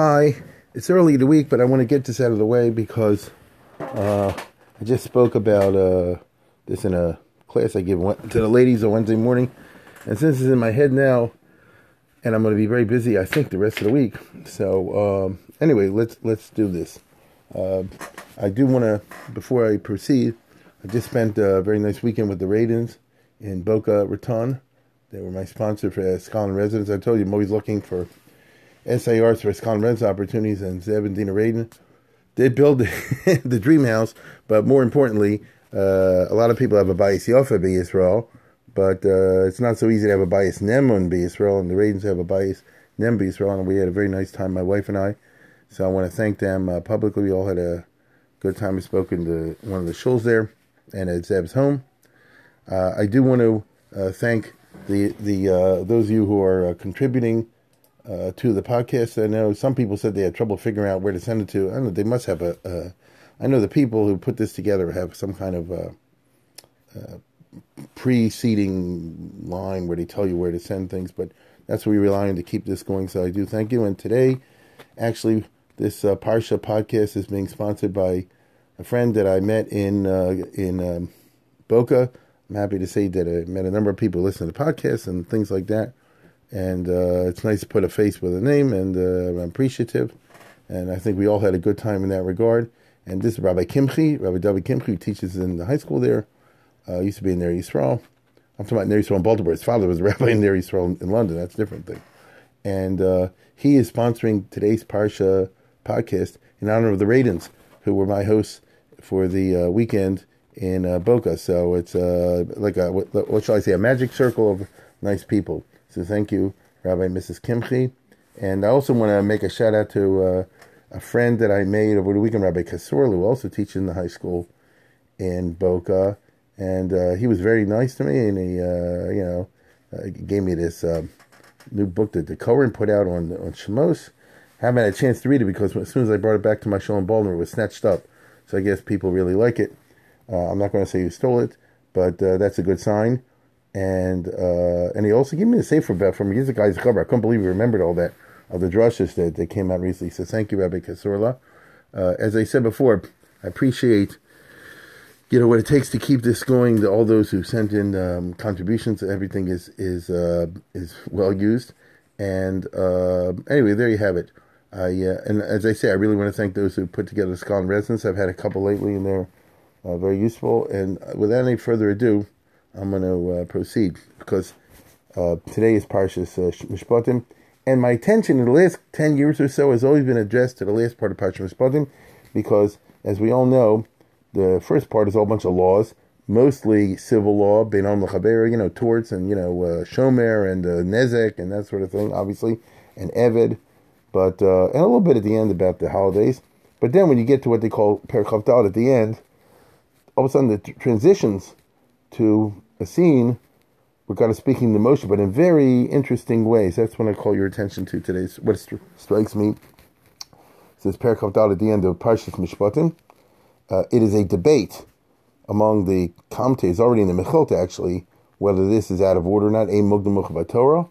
Hi, it's early in the week, but I want to get this out of the way because uh, I just spoke about uh, this in a class I give to the ladies on Wednesday morning, and since it's in my head now, and I'm going to be very busy, I think the rest of the week. So um, anyway, let's let's do this. Uh, I do want to, before I proceed, I just spent a very nice weekend with the Radins in Boca Raton. They were my sponsor for Scholar in Residence. I told you I'm always looking for SIRs for Scholar in Residence opportunities, and Zeb and Dina Radin did build the, the dream house, but more importantly, uh, a lot of people have a bias Yofa Be Israel, but uh, it's not so easy to have a bias Nemun Be Israel, and the Radins have a bias Nem Be Israel, and we had a very nice time, my wife and I. So I want to thank them uh, publicly. We all had a good time. We spoke to one of the shuls there and at Zeb's home. Uh, I do want to uh, thank the the uh, those of you who are contributing uh, to the podcast. I know some people said they had trouble figuring out where to send it to. I don't know. They must have a. know the people who put this together have some kind of uh, uh, preceding line where they tell you where to send things, but that's what we rely on to keep this going. So I do thank you. And today, actually, this uh, Parsha podcast is being sponsored by a friend that I met in in um, Boca. I'm happy to say that I met a number of people listening to podcasts and things like that and uh, it's nice to put a face with a name, and uh, I'm appreciative. And I think we all had a good time in that regard. And this is Rabbi Kimchi, Rabbi David Kimchi, who teaches in the high school there. Uh, used to be in Ner Yisrael. I'm talking about Ner Yisrael in Baltimore. His father was a rabbi in Ner Yisrael in London. That's a different thing. And uh, he is sponsoring today's Parsha podcast in honor of the Radins, who were my hosts for the uh, weekend in uh, Boca. So it's like a, what, what shall I say, a magic circle of nice people. So thank you, Rabbi and Mrs. Kimchi. And I also want to make a shout out to uh, a friend that I made over the weekend, Rabbi Kasorlu, who also teaches in the high school in Boca. And uh, he was very nice to me, and he, uh, you know, uh, gave me this uh, new book that the Kohen put out on on Shemos. Haven't had a chance to read it because as soon as I brought it back to my show in Baltimore, it was snatched up. So I guess people really like it. Uh, I'm not going to say who stole it, but that's a good sign and uh, and he also gave me a sefer bet from a guy's cover. I couldn't believe he remembered all that of the drushes that, that came out recently. So thank you, Rabbi Kasurla. Uh, as I said before, I appreciate you know what it takes to keep this going. To all those who sent in um, contributions, everything is is uh, is well used. And uh, anyway, there you have it. I uh, and as I say, I really want to thank those who put together the Scholar in Residence. I've had a couple lately, and they're uh, very useful. And without any further ado. I'm going to uh, proceed because uh, today is Parshas uh, Mishpatim, and my attention in the last ten years or so has always been addressed to the last part of Parshas Mishpatim, because as we all know, the first part is a whole bunch of laws, mostly civil law, Beinon L'Chaber, you know, torts and you know uh, Shomer and uh, Nezek and that sort of thing, obviously, and Eved, but uh, and a little bit at the end about the holidays. But then when you get to what they call Perikavdal at the end, all of a sudden the transitions to a scene we're kind of speaking the motion, but in very interesting ways. That's when I call your attention to today's. What stri- strikes me says Perikov Dal at the end of Parshas Mishpatim. Uh, it is a debate among the commentators, already in the Mechilta actually, whether this is out of order or not. A Mugdam Torah.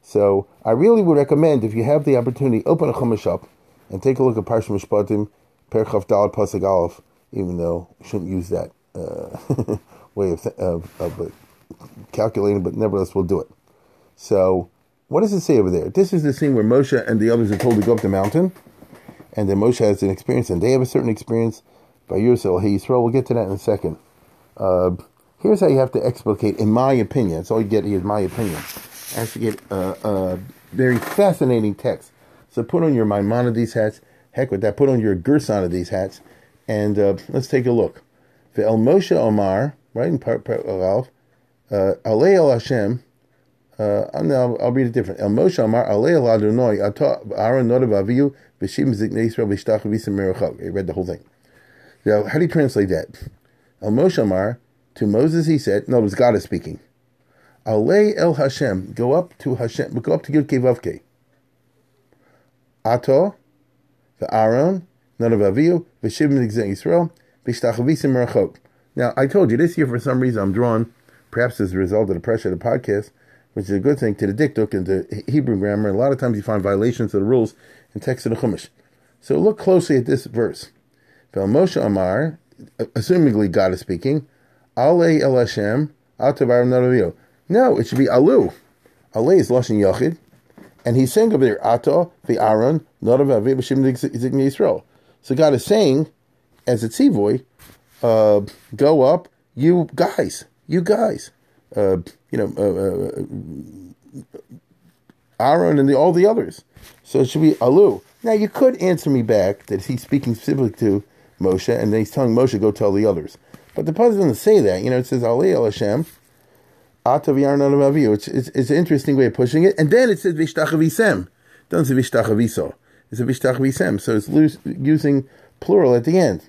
So I really would recommend if you have the opportunity, open a Chumash up and take a look at Parshas Mishpatim, Perikov Dal Pasuk Aleph. Even though you shouldn't use that. Uh, way of, of, of calculating, but nevertheless we'll do it. So, what does it say over there? This is the scene where Moshe and the others are told to go up the mountain, and then Moshe has an experience, and they have a certain experience. By Yisrael, hey Yisrael, we'll get to that in a second. Uh, here's how you have to explicate, in my opinion. That's all you get here is my opinion. I have to get a, a very fascinating text. So put on your Maimonides hats. Heck with that. Put on your Gersonides hats, and uh, let's take a look. The El Moshe Omar right? In Ralph, uh, Alei El Hashem, Uh, I'll, I'll read it different. El Moshe Amar Alei El Adonai Ata Aaron Nodav Aviyu B'Shim Ziknei Yisrael V'Shtach V'Sim Merachog. I read the whole thing. Now, how do you translate that? El Moshe Amar to Moses he said, no, it was God is speaking. Alei El Hashem, go up to Hashem, go up to Yud Kevavke. Ato, the Aaron, Nodav Aviyu B'Shim Ziknei Yisrael V'Shtach V'Sim Merachog. Now, I told you this year for some reason I'm drawn, perhaps as a result of the pressure of the podcast which is a good thing, to the dikduk and the Hebrew grammar. A lot of times you find violations of the rules in text of the Chumash. So look closely at this verse. Vel Moshe Amar, assumingly God is speaking, Ale El Hashem, No, it should be Alu. Ale is Lashon Yachid, and he's saying over there, Ato, the Aaron, Nadav Yisrael. So God is saying, as a tzivoy, uh, go up, you guys, you guys uh, you know, uh, uh, Aaron and the, all the others. So it should be Alu. Now you could answer me back that he's speaking specifically to Moshe, and then he's telling Moshe go tell the others. But the Pasuk doesn't say that. You know, it says Ali El Hashem. It's, it's, it's an interesting way of pushing it. And then it says Vishtachavisem. It doesn't say Vishtachaviso. It's a Vishtachavisem. So it's using plural at the end.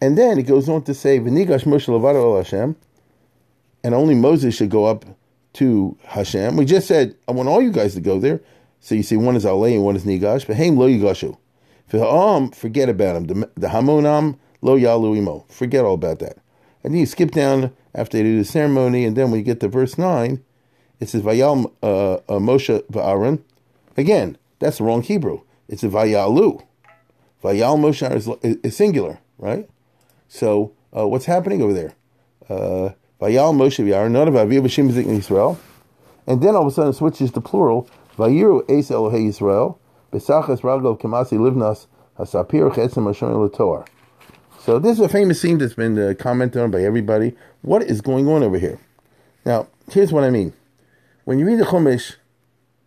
And then it goes on to say V'nigash Moshe Levado El Hashem and only Moses should go up to Hashem. We just said, I want all you guys to go there. So you see, one is Ale and one is Nigash. But Haim lo yigashu. Um, forget about him. The, the lo yalu imo. Forget all about that. And then you skip down after they do the ceremony, and then you get to verse 9, it says, Vayal uh, uh, Moshe va'aron. Again, that's the wrong Hebrew. It's a Vayalu. Vayal Moshe is, is, singular, right? So uh, what's happening over there? Uh, Vayal Moshe v'Aaron, none of Aviv B'Shem Yisrael. And then all of a sudden it switches to plural. Vayiru Eis Elohei Yisrael, Besachas Ragov Kamasi Livnas, Hasapir Chetzim Hashem Latoar. So this is a famous scene that's been uh, commented on by everybody. What is going on over here? Now, here's what I mean. When you read the Chumash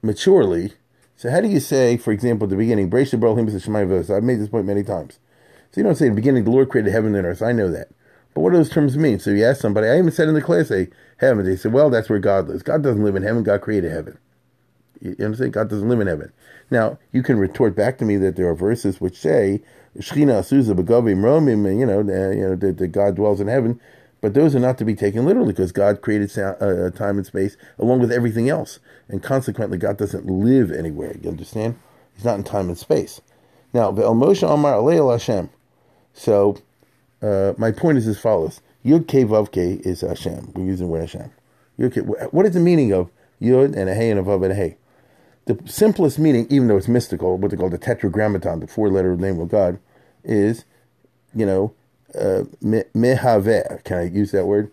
maturely, so how do you say, for example, at the beginning, I've made this point many times. So you don't say, at the beginning, the Lord created heaven and earth. I know that. But what do those terms mean? So you ask somebody, I even said in the class, say, heaven. They said, well, that's where God lives. God doesn't live in heaven. God created heaven. You understand? God doesn't live in heaven. Now, you can retort back to me that there are verses which say, Shechina Asuza Begavim Romim, you know, uh, you know that, that God dwells in heaven. But those are not to be taken literally because God created sound, uh, time and space along with everything else. And consequently, God doesn't live anywhere. You understand? He's not in time and space. Now, Ve'el Moshe Amar Aleil Hashem. So, uh, my point is as follows: Yud K Vav K is Hashem. We're using the word Hashem. What is the meaning of Yud and a Hey and a Vav and a Hey? The simplest meaning, even though it's mystical, what they call the Tetragrammaton, the four-letter name of God, is, you know, uh, mehaveh. Can I use that word?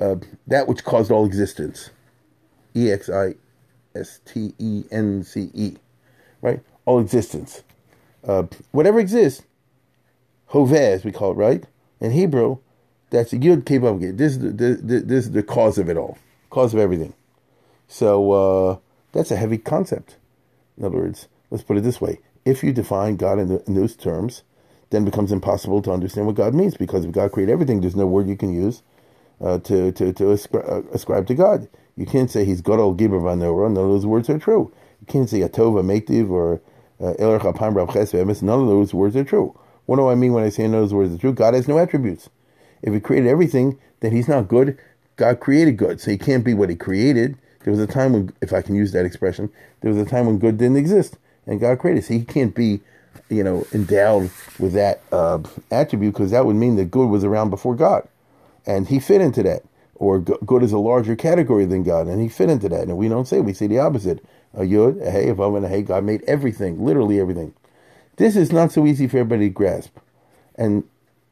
Uh, that which caused all existence. E X I S T E N C E. Right? All existence. Uh, whatever exists, hoveh, as we call it, right? in Hebrew, that's Yud Kei This is the, the, this is the cause of it all, cause of everything. So uh, that's a heavy concept. In other words, let's put it this way: if you define God in, the, in those terms, then it becomes impossible to understand what God means because if God created everything, there's no word you can use uh, to to to ascri- uh, ascribe to God. You can't say He's God Al Gibber Vanora. None of those words are true. You can't say Atova Meitiv or uh, Eler Chapam Rav None of those words are true. What do I mean when I say in those words the truth? God has no attributes. If He created everything, then He's not good. God created good, so He can't be what He created. There was a time when, if I can use that expression, there was a time when good didn't exist, and God created. So He can't be, you know, endowed with that uh, attribute because that would mean that good was around before God, and He fit into that. Or good is a larger category than God, and He fit into that. And we don't say we say the opposite. A yud, a hey, a vav, and a hey. God made everything, literally everything. This is not so easy for everybody to grasp. And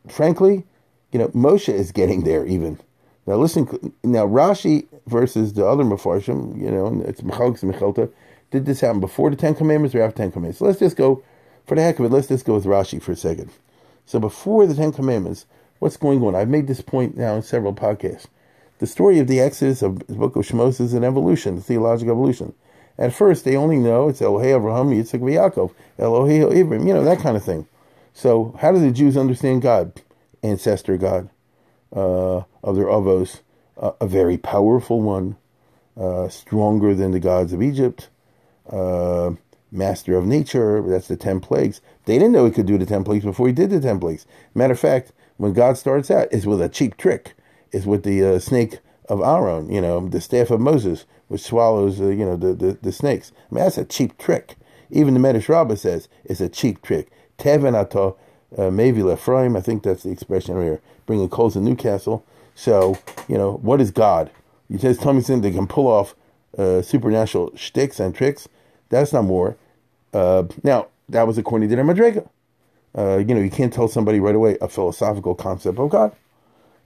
frankly, you know, Moshe is getting there even. Now listen, now Rashi versus the other Mefarshim, you know, it's Mechalks and Mechilta, did this happen before the Ten Commandments or after Ten Commandments? So let's just go, for the heck of it, let's just go with Rashi for a second. So before the Ten Commandments, what's going on? I've made this point now in several podcasts. The story of the Exodus of the book of Shemos is an evolution, a theological evolution. At first, they only know it's Elohei Avraham, Yitzchak, Yaakov, Elohei Abraham, you know, that kind of thing. So, how do the Jews understand God? Ancestor God uh, of their avos, uh, a very powerful one, uh, stronger than the gods of Egypt, uh, master of nature. That's the ten plagues. They didn't know he could do the ten plagues before he did the ten plagues. Matter of fact, when God starts out, it's with a cheap trick. It's with the uh, snake of Aaron, you know, the staff of Moses, which swallows, uh, you know, the, the, the, snakes. I mean, that's a cheap trick. Even the Medrash Rabbah says it's a cheap trick. Teven ato uh, Mavil I think that's the expression here, bringing coals to Newcastle. So, you know, what is God? You just tell me something they can pull off uh, supernatural shticks and tricks. That's not more. Uh, now, that was according to their Madrega. Uh, you know, you can't tell somebody right away a philosophical concept of God.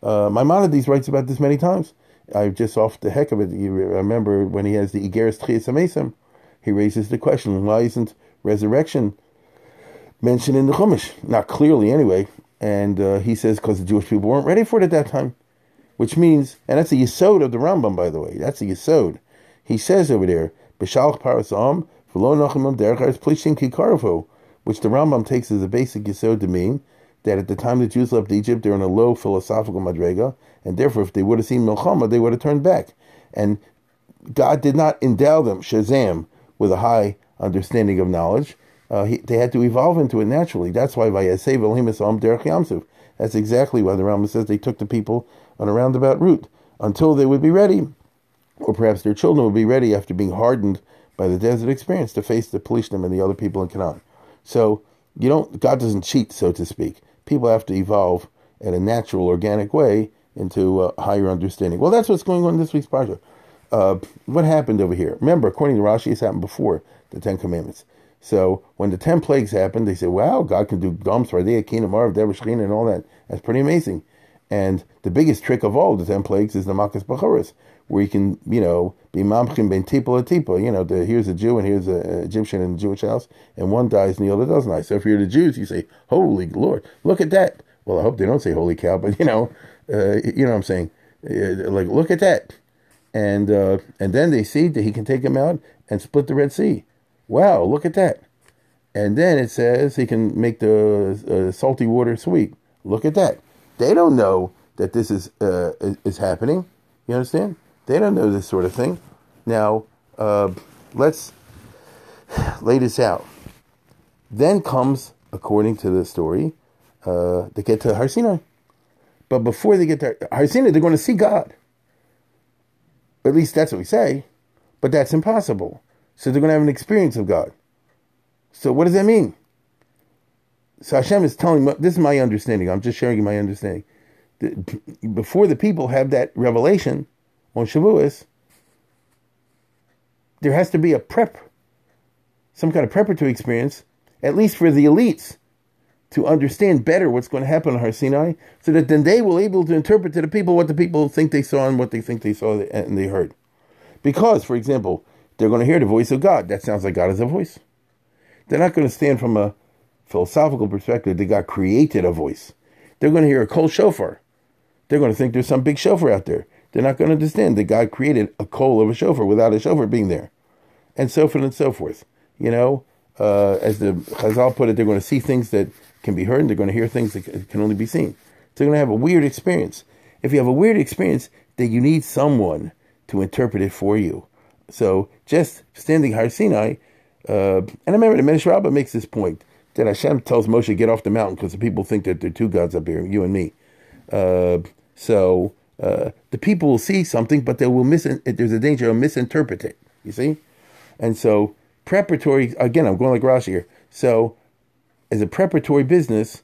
Uh, Maimonides writes about this many times. I just off the heck of it. You remember when he has the Igeris Tchias he raises the question: Why isn't resurrection mentioned in the Chumash? Not clearly, anyway. And uh, he says because the Jewish people weren't ready for it at that time, which means, and that's the Yisod of the Rambam, by the way. That's the Yisod. He says over there, B'shalach parasam v'lo nachimam derech which the Rambam takes as a basic Yisod to mean that at the time the Jews left Egypt, they're in a low philosophical madrega, and therefore, if they would have seen Milchama, they would have turned back. And God did not endow them, Shazam, with a high understanding of knowledge. Uh, he, they had to evolve into it naturally. That's why Vayasei Elohim Derech Yamsuf. That's exactly why the Rambam says they took the people on a roundabout route until they would be ready, or perhaps their children would be ready after being hardened by the desert experience to face the Pelishtim and the other people in Canaan. So you don't. God doesn't cheat, so to speak people have to evolve in a natural, organic way into a higher understanding. Well, that's what's going on in this week's project. Uh, what happened over here? Remember, according to Rashi, it's happened before the Ten Commandments. So when the ten plagues happened, they said, "Wow, God can do Dom Sardea, Kingdom of Devash and all that. That's pretty amazing." And the biggest trick of all the ten plagues is the Makas Bachoras, where you can, you know, be mamchim ben tipa tipa. You know, the, here's a Jew and here's an Egyptian in the Jewish house, and one dies and the other doesn't die. So if you're the Jews, you say, "Holy Lord, look at that." Well, I hope they don't say "Holy cow," but you know, uh, you know what I'm saying. Uh, like, look at that, and uh, and then they see that he can take them out and split the Red Sea. Wow, look at that. And then it says he can make the uh, salty water sweet. Look at that. They don't know that this is uh, is happening. You understand? They don't know this sort of thing. Now, uh, let's lay this out. Then comes, according to the story, uh, they get to Har Sinai. But before they get to Har Sinai, they're going to see God. At least that's what we say. But that's impossible. So they're going to have an experience of God. So what does that mean? So Hashem is telling, this is my understanding. I'm just sharing my understanding. Before the people have that revelation, on Shavuos, there has to be a prep, some kind of preparatory experience, at least for the elites, to understand better what's going to happen on Har Sinai, so that then they will be able to interpret to the people what the people think they saw and what they think they saw and they heard. Because, for example, they're going to hear the voice of God. That sounds like God is a voice. They're not going to stand from a philosophical perspective that God created a voice. They're going to hear a kol shofar. They're going to think there's some big shofar out there. They're not going to understand that God created a kol of a shofar without a shofar being there, and so forth and so forth. You know, uh, as the Chazal put it, they're going to see things that can be heard, and they're going to hear things that can only be seen. So they're going to have a weird experience. If you have a weird experience, then you need someone to interpret it for you. So just standing Har Sinai, uh, and I remember the Medrash Rabbah makes this point that Hashem tells Moshe get off the mountain because the people think that there are two gods up here, you and me. Uh, so uh, the people will see something, but they will miss. There's a danger of misinterpret it. You see, and so preparatory. Again, I'm going like Rashi here. So, as a preparatory business,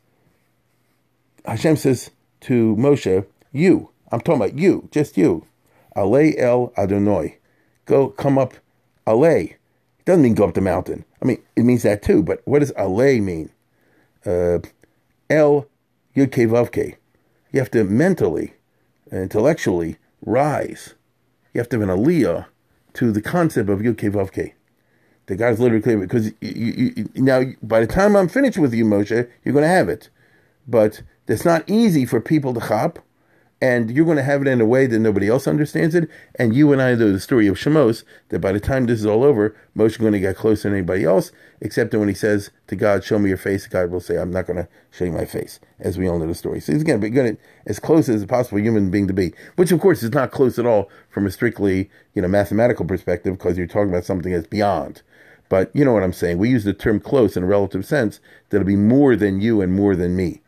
Hashem says to Moshe, "You, I'm talking about you, just you, Ale El Adonai, go come up, Ale." It doesn't mean go up the mountain. I mean, it means that too. But what does Ale mean? Uh, El Yud Vavke. You have to mentally intellectually rise. You have to have an aliyah to the concept of Yud Vavke. The God's literally clear because you, you, you, now by the time I'm finished with you, Moshe, you're going to have it. But it's not easy for people to chop. And you're going to have it in a way that nobody else understands it. And you and I know the story of Shemos that by the time this is all over, Moshe is going to get closer than anybody else, except that when he says to God, "Show me your face," God will say, "I'm not going to show you my face," as we all know the story. So he's going to be going as close as a possible human being to be, which of course is not close at all from a strictly you know mathematical perspective because you're talking about something that's beyond. But you know what I'm saying. We use the term close in a relative sense that'll be more than you and more than me.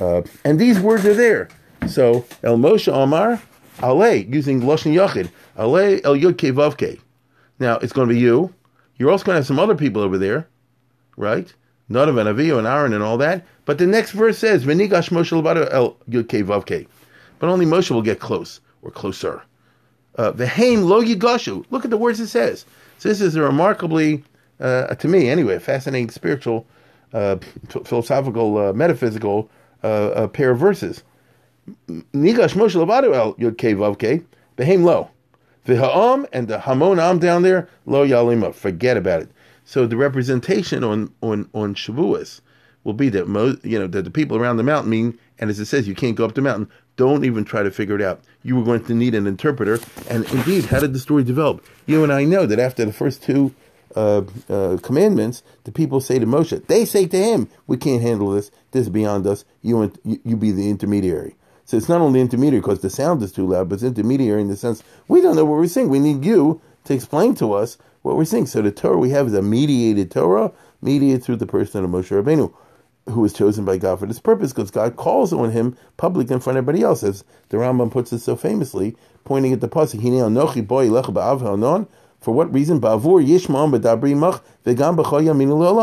Uh, and these words are there. So El Moshe Omar Ale using Lashon Yachid Ale El Yud Vavke. Now it's going to be you. You're also going to have some other people over there, right? Nadav and Avihu and Aaron and all that. But the next verse says Venigash Moshe El Yud Vavke. But only Moshe will get close or closer. Uh, Vehaim Lo Yigashu. Look at the words it says. So this is a remarkably, uh, to me anyway, fascinating spiritual, uh, philosophical, uh, metaphysical uh, uh, pair of verses. Nigash Moshe Levadu El Yud Kei Vav Kei Behem Lo. V'ha'am and the Hamon Am down there Lo Yalima. Forget about it. So the representation on on on Shavuos will be that most you know that the people around the mountain mean, and as it says, you can't go up the mountain. Don't even try to figure it out. You were going to need an interpreter. And indeed, how did the story develop? You and I know that after the first two uh, uh, commandments, the people say to Moshe, they say to him, "We can't handle this. This is beyond us. You you, you be the intermediary." So it's not only intermediary because the sound is too loud, but it's intermediary in the sense we don't know what we're saying. We need you to explain to us what we're saying. So the Torah we have is a mediated Torah, mediated through the person of Moshe Rabbeinu, who was chosen by God for this purpose, because God calls on him public in front of everybody else, as the Rambam puts it so famously, pointing at the pasuk. For what reason?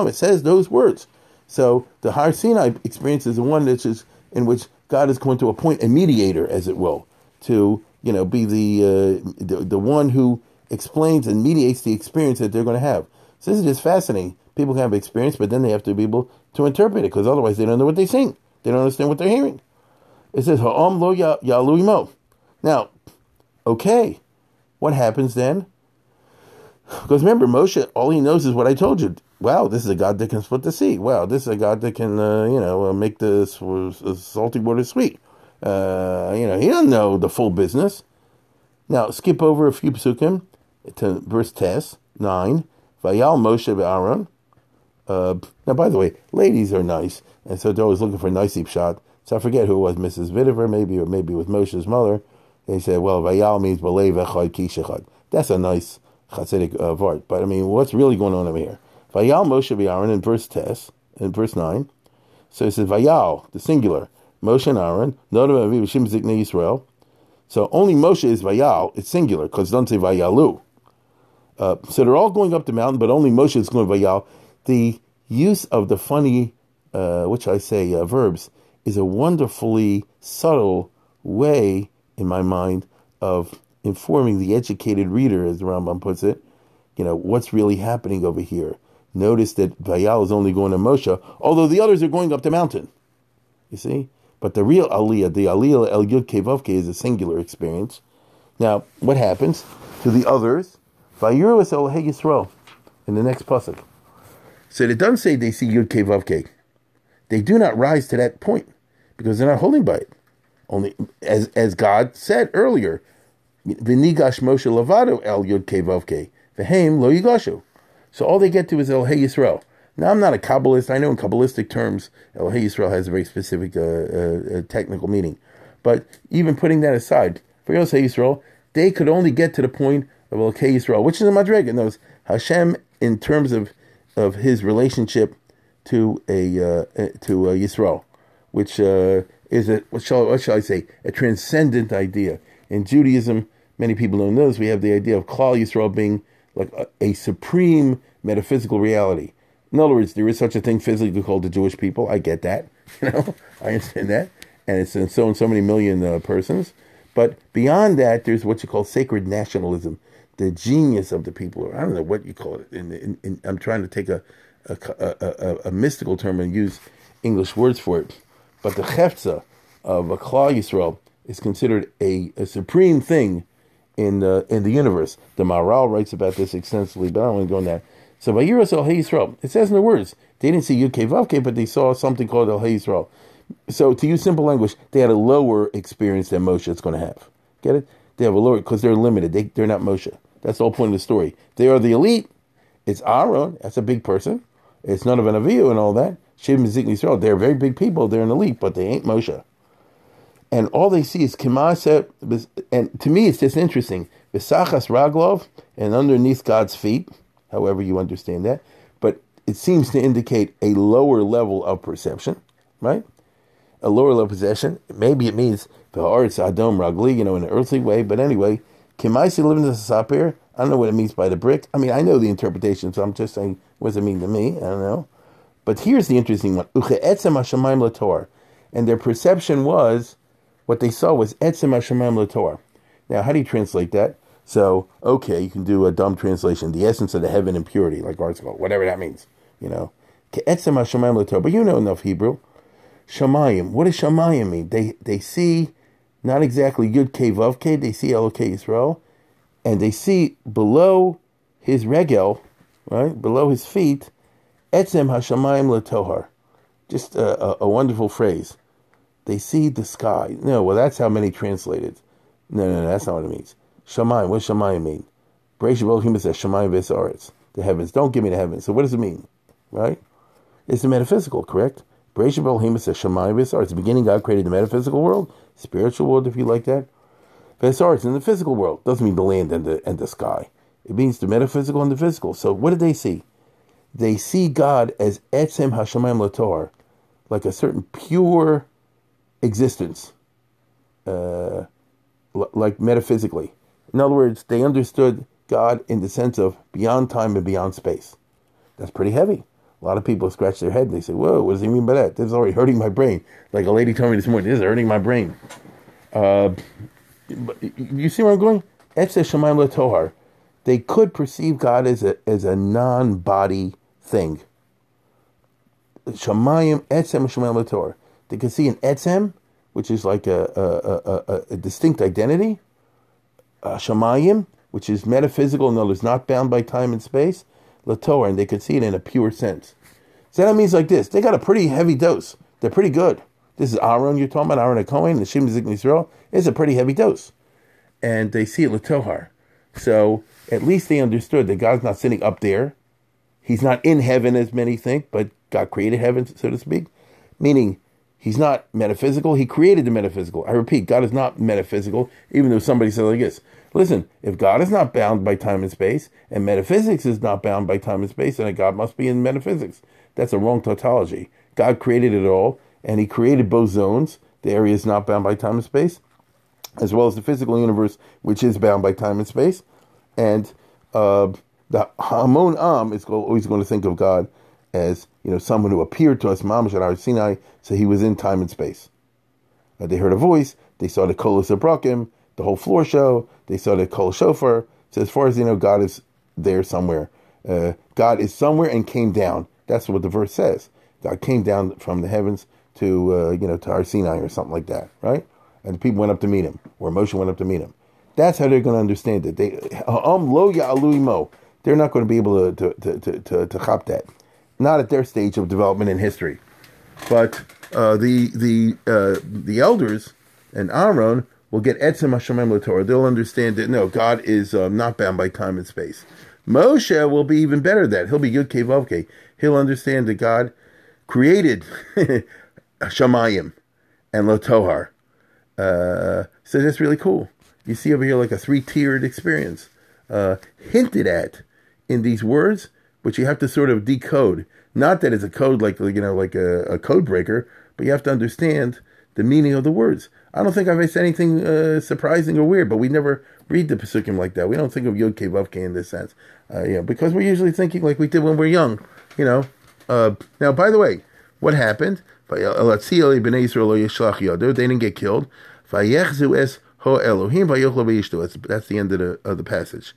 It says those words. So the Har Sinai experience is the one that is in which God is going to appoint a mediator, as it will, to you know be the uh, the, the one who explains and mediates the experience that they're going to have. So this is just fascinating. People can have experience, but then they have to be able to interpret it because otherwise they don't know what they sing. They don't understand what they're hearing. It says Ha'am lo yalu imo. Now, okay, what happens then? Because remember, Moshe, all he knows is what I told you wow, this is a God that can split the sea. Wow, this is a God that can, uh, you know, uh, make the uh, salty water sweet. Uh, you know, he doesn't know the full business. Now, skip over a few psukim to verse Tes, 9. Vayal Moshe Aaron. Uh, now, by the way, ladies are nice, and so they're always looking for a nice shot. So I forget who it was, Mrs. Vitiver, maybe, or maybe with Moshe's mother. They said, well, Vayal means Balev Echad Kishachad. That's a nice Chassidic uh. But I mean, what's really going on over here? Vayal Moshe Aaron in verse tes, in verse nine. So it says Vayal, the singular, Moshe and Aaron, Nodav Aviv Shim Zikne Yisrael. So only Moshe is Vayal, it's singular, because it doesn't say Vayalu. Uh, so they're all going up the mountain, but only Moshe is going Vayal. The use of the funny, uh, which I say, uh, verbs, is a wonderfully subtle way, in my mind, of informing the educated reader, as the Rambam puts it, you know, what's really happening over here. Notice that Vayal is only going to Moshe, although the others are going up the mountain. You see? But the real Aliyah, the Aliyah El Yud Kevavke, is a singular experience. Now, what happens to the others? Vayirus El Yisrael in the next pasuk. So it doesn't say they see Yud Kevavke. They do not rise to that point because they're not holding by it. Only as as God said earlier, V'nigash Moshe Lavado El Yud Kevavke. V'heim Lo Yigashu. So all they get to is El Hey Yisrael. Now I'm not a Kabbalist. I know in Kabbalistic terms, El Hey Yisrael has a very specific uh, uh, uh, technical meaning. But even putting that aside, for El Hey Yisrael, they could only get to the point of El Hey Yisrael, which is a Madrega. Knows Hashem in terms of of his relationship to a uh, uh to uh, Yisrael, which is a what shall what shall I say a transcendent idea in Judaism. Many people don't know this. We have the idea of Klal Yisrael being like a, a, supreme metaphysical reality. In other words, there is such a thing physically called the Jewish people. I get that, you know, I understand that, and it's in so and so many million uh, persons. But beyond that, there's what you call sacred nationalism, the genius of the people. Or I don't know what you call it. In, in, in, I'm trying to take a a, a a, mystical term and use English words for it. But the chefza of a Klal Yisrael is considered a, a supreme thing in the in the universe. The Maharal writes about this extensively, but I don't want to go on that. So El Hey Yisrael, it says in the words, they didn't see Yud Vavke, but they saw something called El Yisrael. So to use simple language, they had a lower experience than Moshe is going to have. Get it? They have a lower because they're limited. They they're not Moshe. That's the whole point of the story. They are the elite. It's Aaron. That's a big person. It's none of an Avihu and all that. Shim Zikni Israel. They're very big people. They're an elite, but they ain't Moshe. And all they see is Kimasa. And to me, it's just interesting. Visachas Raglov, and underneath God's feet, however you understand that. But it seems to indicate a lower level of perception, right? A lower level of possession. Maybe it means the arts Adom Ragli, you know, in an earthly way. But anyway, Kimaisi living in the sapir. I don't know what it means by the brick. I mean, I know the interpretation, so I'm just saying, what does it mean to me? I don't know. But here's the interesting one. And their perception was, what they saw was Etzem Hashemayim Lator. Now, how do you translate that? So, okay, you can do a dumb translation, the essence of the heaven and purity, like ours whatever that means, you know. Lator. But you know enough Hebrew. Shamayim. What does Shamayim mean? They they see not exactly Yud K Vav K, they see Elokei Yisrael, and they see below his regel, right, below his feet, Etzem Hashamayim Latohar. Just a, a, a, wonderful phrase. They see the sky. No, well, that's how many translated. No, no, no, that's not what it means. Shamayim, what does Shamayim mean? Bereishit Elohim says Shamayim V'Saretz, the heavens. Don't give me the heavens. So what does it mean? Right? It's the metaphysical, correct? Bereishit Elohim says Shamayim V'Saretz. The beginning, God created the metaphysical world spiritual world, if you like that. Vesarts in the physical world doesn't mean the land and the and the sky. It means the metaphysical and the physical. So what did they see? They see God as Etzem Hashemayim Lator, like a certain pure existence, uh, like metaphysically. In other words, they understood God in the sense of beyond time and beyond space. That's pretty heavy. A lot of people scratch their head and they say, Whoa, what does he mean by that? This is already hurting my brain. Like a lady told me this morning, this is hurting my brain. Uh, you see where I'm going? Latohar. They could perceive God as a, as a non body thing. Shemayim, Etzem, Shemaim Latohar. They could see an Etzem, which is like a, a, a, a distinct identity. Uh, Shemayim, which is metaphysical, in other words, not bound by time and space. Torah, and they could see it in a pure sense. So that means like this: they got a pretty heavy dose. They're pretty good. This is Aaron you're talking about, Aaron and Cohen, the Shem Israel. It's a pretty heavy dose, and they see it Latohar. So at least they understood that God's not sitting up there. He's not in heaven as many think, but God created heaven, so to speak. Meaning, He's not metaphysical. He created the metaphysical. I repeat, God is not metaphysical, even though somebody says like this. Listen, if God is not bound by time and space, and metaphysics is not bound by time and space, then God must be in metaphysics. That's a wrong tautology. God created it all, and He created both zones. The area is not bound by time and space, as well as the physical universe, which is bound by time and space. And uh, the Hamon Am is always going to think of God as you know someone who appeared to us, Mamash at Har Sinai, so he was in time and space. Uh, they heard a voice. They saw the Kolos Abrakim, the whole floor show. They saw the Kol Shofar. So as far as you know, God is there somewhere. Uh, God is somewhere and came down. That's what the verse says. God came down from the heavens to uh, you know to Har Sinai or something like that, right? And the people went up to meet him, or Moshe went up to meet him. That's how they're going to understand it. They um lo mo. They're not going to be able to to to to, to chop that. Not at their stage of development in history, but uh, the the uh, the elders and Aaron will get etzem Hashemayim Torah. They'll understand that no, God is um, not bound by time and space. Moshe will be even better at that. He'll be Yud Kevavke. He'll understand that God created Shamayim and Lotohar. Uh, so that's really cool. You see over here like a three tiered experience uh, hinted at in these words, but you have to sort of decode. Not that it's a code like you know like a, a code breaker, but you have to understand the meaning of the words. I don't think I've said anything uh, surprising or weird, but we never read the Pesukim like that. We don't think of Yod Ke Vav in this sense, uh, you know, because we're usually thinking like we did when we are young, you know. Uh, now, by the way, what happened? They didn't get killed. That's the end of the of the passage.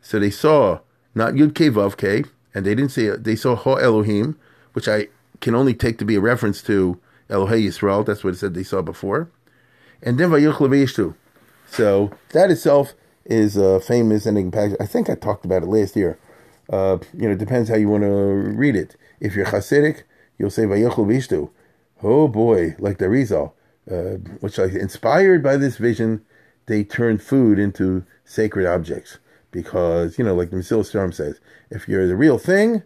So they saw not Yud Ke Vav Ke, and they didn't see it. They saw Ho Elohim, which I can only take to be a reference to Elohei Yisrael. That's what it said they saw before. And then Vayishtu. So that itself is a famous ending passage. I think I talked about it last year. Uh, you know, it depends how you want to read it. If you're Hasidic, you'll say Vayuchla Vayishtu. oh boy, like the Rizal, uh, which like inspired by this vision, they turned food into sacred objects because you know, like the Mesilas Yesharim says, if you're the real thing,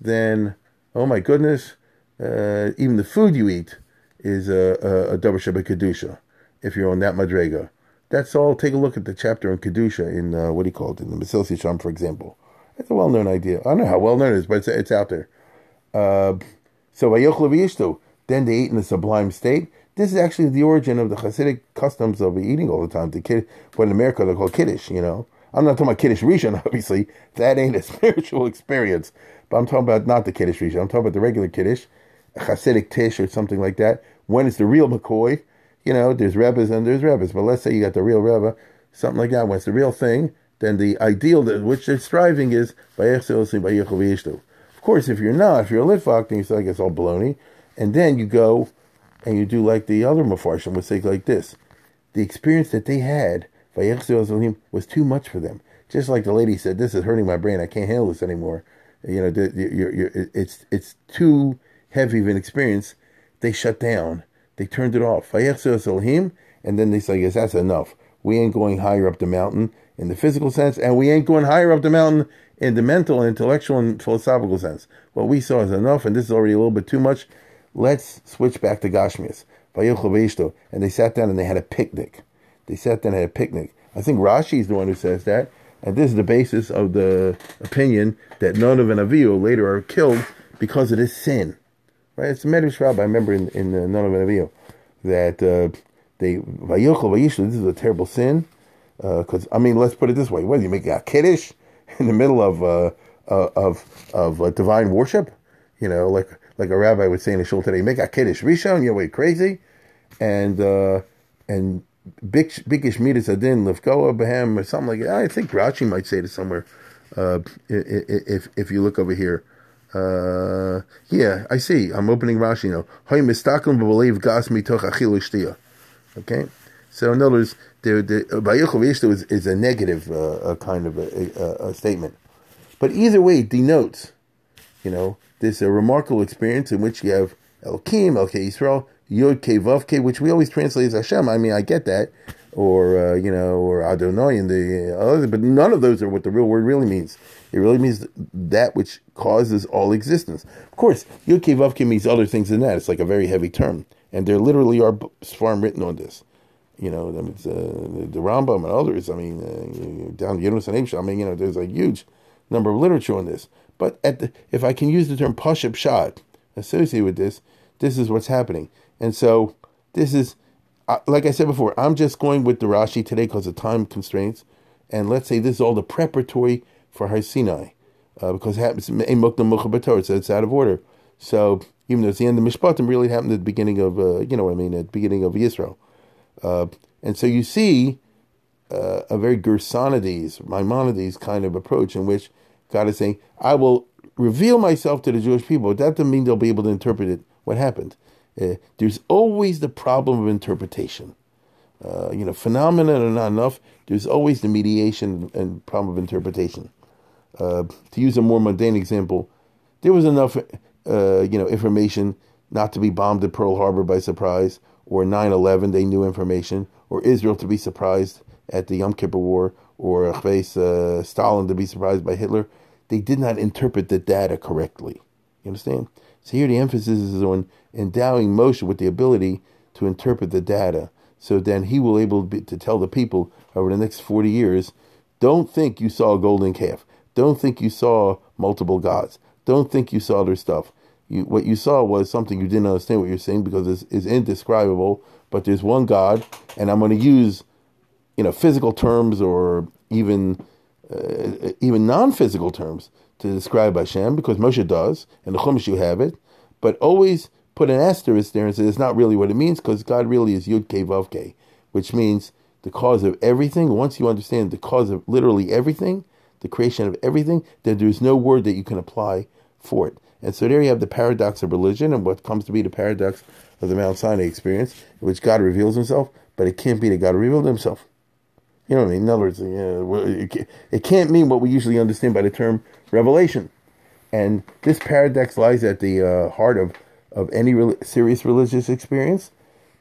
then oh my goodness, uh, even the food you eat is a, a, a double Shabbat kedusha. If you're on that madrega, that's all. Take a look at the chapter on kedusha in uh, what do you call it in the Mesilas Yesharim, for example. It's a well-known idea. I don't know how well-known it is, but it's, it's out there. Uh, so Vayochel then they eat in a sublime state. This is actually the origin of the Hasidic customs of eating all the time. The kid, what in America they call kiddush. You know, I'm not talking about kiddush rishon. Obviously, that ain't a spiritual experience. But I'm talking about not the kiddush rishon. I'm talking about the regular kiddush, Hasidic tish or something like that. When it's the real McCoy, you know, there's rebbes and there's rebbes. But let's say you got the real rebbe, something like that. When it's the real thing, then the ideal that which they're striving is by of course, if you're not, if you're a litvak, then you say, I guess all baloney. And then you go and you do like the other mafarshim would say like this. The experience that they had, was too much for them. Just like the lady said, this is hurting my brain. I can't handle this anymore. You know, you're, you're, it's, it's too heavy of an experience. They shut down. They turned it off. And then they say, yes, that's enough. We ain't going higher up the mountain in the physical sense, and we ain't going higher up the mountain in the mental, intellectual, and philosophical sense. What we saw is enough, and this is already a little bit too much. Let's switch back to Gashmias. And they sat down and they had a picnic. They sat down and had a picnic. I think Rashi is the one who says that. And this is the basis of the opinion that none of an Avihu later are killed because of this sin. Right? It's a Medrash Rabbah, I remember in, in uh, of an Avihu, that uh, they, this is a terrible sin. Because, uh, I mean, let's put it this way. What, you make a kiddush in the middle of, uh, uh of, of uh, divine worship? You know, like like a rabbi would say in the shul today, make a kiddush rishon, you're way crazy, and uh, and big bigish midas adin lefkoa behem or something like that. I think Rashi might say it somewhere. Uh, if if you look over here, uh, yeah, I see. I'm opening Rashi now. Hoy mistakim believe gas mitoch achilu Okay, so in other words, the the is, is a negative uh, a kind of a, a, a statement, but either way it denotes, you know, there's a remarkable experience in which you have Elokim, Elkei Yisrael, Yod Ke which we always translate as Hashem. I mean, I get that, or uh, you know, or Adonai and the other, but none of those are what the real word really means. It really means that which causes all existence. Of course, Yod Ke means other things than that. It's like a very heavy term, and there literally are farm written on this. You know, uh, the Rambam and others. I mean, uh, down Yunus and I mean, you know, there's a huge number of literature on this. But at the, if I can use the term Pashup shot associated with this, this is what's happening. And so this is, like I said before, I'm just going with the Rashi today because of time constraints. And let's say this is all the preparatory for Har Sinai, uh, because it happens so it's out of order. So even though it's the end of Mishpatim, really happened at the beginning of, uh, you know what I mean, at the beginning of Israel. Uh, and so you see uh, a very Gersonides, Maimonides kind of approach in which God is saying, I will reveal myself to the Jewish people. But that doesn't mean they'll be able to interpret it, what happened. Uh, there's always the problem of interpretation. Uh, you know, phenomena are not enough. There's always the mediation and problem of interpretation. Uh, to use a more mundane example, there was enough, uh, you know, information not to be bombed at Pearl Harbor by surprise, or 9/11 they knew information, or Israel to be surprised at the Yom Kippur War, or uh, Stalin to be surprised by Hitler, they did not interpret the data correctly. You understand? So here the emphasis is on endowing Moshe with the ability to interpret the data. So then he will able to, be, to tell the people over the next 40 years, don't think you saw a golden calf. Don't think you saw multiple gods. Don't think you saw their stuff. You, what you saw was something you didn't understand what you're saying because it's, it's indescribable. But there's one God, and I'm going to use you know physical terms or even uh, even non-physical terms to describe Hashem because Moshe does, and the Chumash you have it, but always put an asterisk there and say it's not really what it means because God really is Yud Ke Vav Ke, which means the cause of everything. Once you understand the cause of literally everything, the creation of everything, then there's no word that you can apply for it. And so there you have the paradox of religion and what comes to be the paradox of the Mount Sinai experience, in which God reveals himself, but it can't be that God revealed himself. You know what I mean? In other words, it can't mean what we usually understand by the term revelation. And this paradox lies at the uh, heart of, of any re- serious religious experience,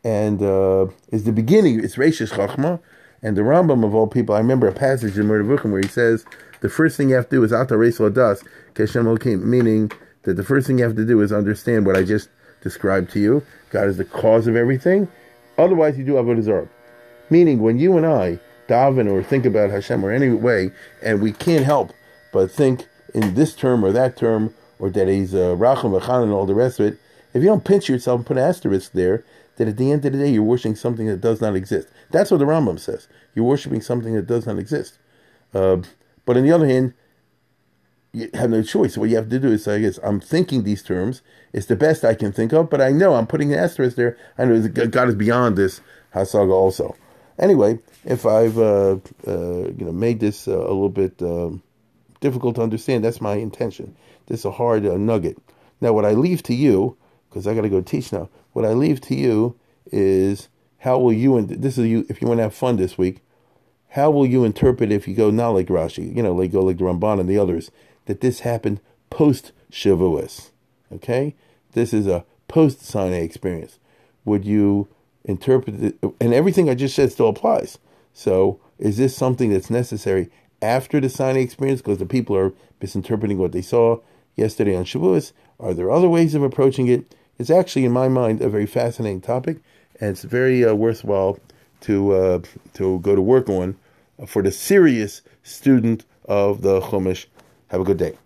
and uh, is the beginning. It's Reishis Chachma, and the Rambam of all people. I remember a passage in Moreh Nevuchim where he says the first thing you have to do is Ata Reis Ladas Keshem Okim, meaning that the first thing you have to do is understand what I just described to you. God is the cause of everything. Otherwise, you do Avodah Zarah. Meaning, when you and I daven or think about Hashem or any way, and we can't help but think in this term or that term, or that he's uh, Racham, Vachan, and all the rest of it, if you don't pinch yourself and put an asterisk there, that at the end of the day you're worshiping something that does not exist. That's what the Rambam says. You're worshiping something that does not exist. Uh, but on the other hand, you have no choice. What you have to do is I guess I'm thinking these terms. It's the best I can think of, but I know I'm putting an asterisk there. I know God is beyond this Hasaga also. Anyway, if I've uh, uh, you know made this uh, a little bit um, difficult to understand, that's my intention. This is a hard uh, nugget. Now, what I leave to you, because I got to go teach now. What I leave to you is how will you and this is you if you want to have fun this week. How will you interpret if you go not like Rashi, you know, like go like the Ramban and the others, that this happened post Shavuos? Okay, this is a post Sinai experience. Would you interpret it? And everything I just said still applies. So, is this something that's necessary after the Sinai experience because the people are misinterpreting what they saw yesterday on Shavuos? Are there other ways of approaching it? It's actually, in my mind, a very fascinating topic, and it's very uh, worthwhile to uh, to go to work on for the serious student of the Chumash. Have a good day.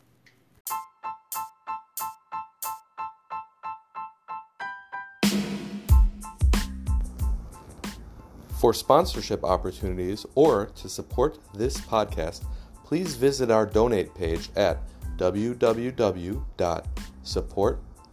For sponsorship opportunities or to support this podcast, please visit our donate page at